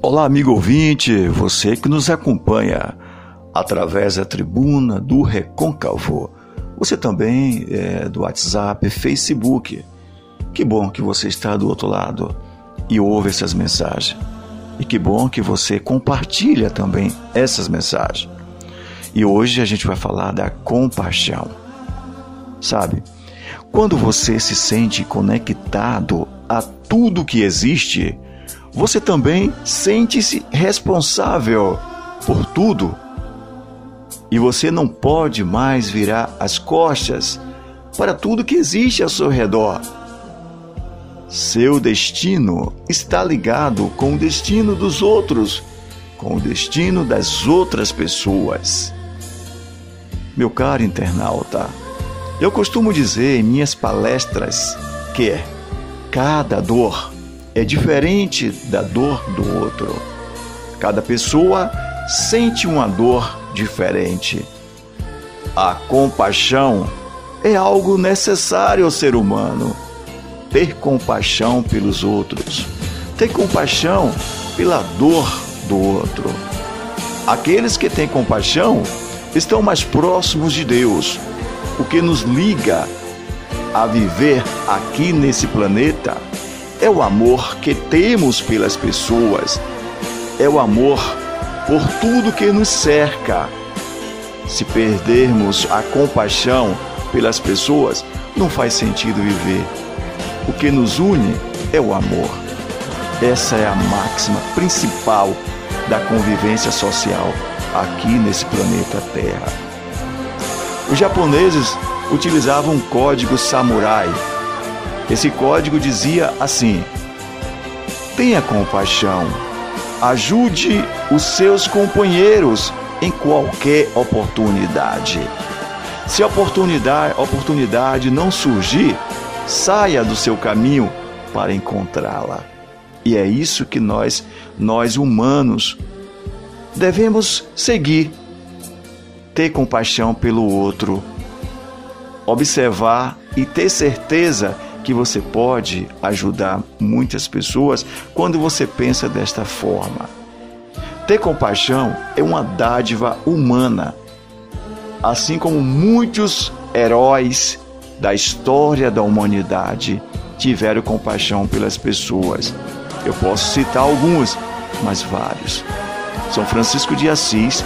Olá, amigo ouvinte, você que nos acompanha através da tribuna do Recôncavo. Você também é do WhatsApp, Facebook. Que bom que você está do outro lado e ouve essas mensagens. E que bom que você compartilha também essas mensagens. E hoje a gente vai falar da compaixão. Sabe? Quando você se sente conectado a tudo que existe, você também sente-se responsável por tudo. E você não pode mais virar as costas para tudo que existe ao seu redor. Seu destino está ligado com o destino dos outros, com o destino das outras pessoas. Meu caro internauta, eu costumo dizer em minhas palestras que cada dor é diferente da dor do outro. Cada pessoa sente uma dor diferente. A compaixão é algo necessário ao ser humano. Ter compaixão pelos outros, ter compaixão pela dor do outro. Aqueles que têm compaixão estão mais próximos de Deus, o que nos liga a viver aqui nesse planeta é o amor que temos pelas pessoas, é o amor por tudo que nos cerca. Se perdermos a compaixão pelas pessoas, não faz sentido viver. O que nos une é o amor. Essa é a máxima principal da convivência social aqui nesse planeta Terra. Os japoneses utilizavam um código samurai esse código dizia assim: tenha compaixão, ajude os seus companheiros em qualquer oportunidade. Se a oportunidade, oportunidade não surgir, saia do seu caminho para encontrá-la. E é isso que nós, nós humanos, devemos seguir. Ter compaixão pelo outro, observar e ter certeza que você pode ajudar muitas pessoas quando você pensa desta forma. Ter compaixão é uma dádiva humana, assim como muitos heróis da história da humanidade tiveram compaixão pelas pessoas. Eu posso citar alguns, mas vários. São Francisco de Assis,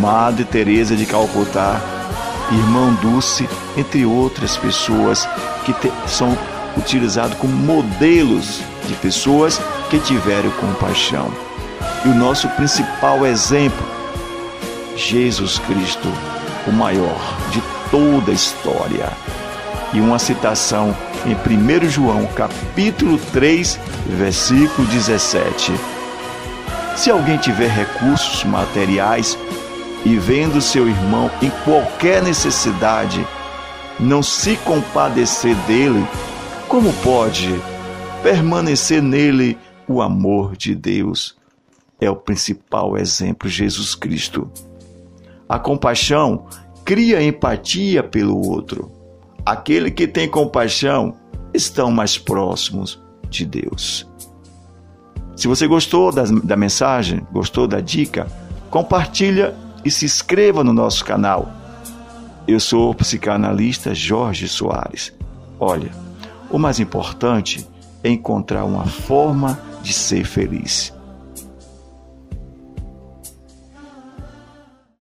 Madre Teresa de Calcutá, Irmão Dulce, entre outras pessoas que te, são utilizados como modelos de pessoas que tiveram compaixão. E o nosso principal exemplo, Jesus Cristo, o maior de toda a história. E uma citação em 1 João, capítulo 3, versículo 17. Se alguém tiver recursos materiais e vendo seu irmão em qualquer necessidade, não se compadecer dele, como pode permanecer nele o amor de Deus? É o principal exemplo, Jesus Cristo. A compaixão cria empatia pelo outro. Aquele que tem compaixão estão mais próximos de Deus. Se você gostou da, da mensagem, gostou da dica, compartilha e se inscreva no nosso canal eu sou o psicanalista Jorge Soares. Olha, o mais importante é encontrar uma forma de ser feliz.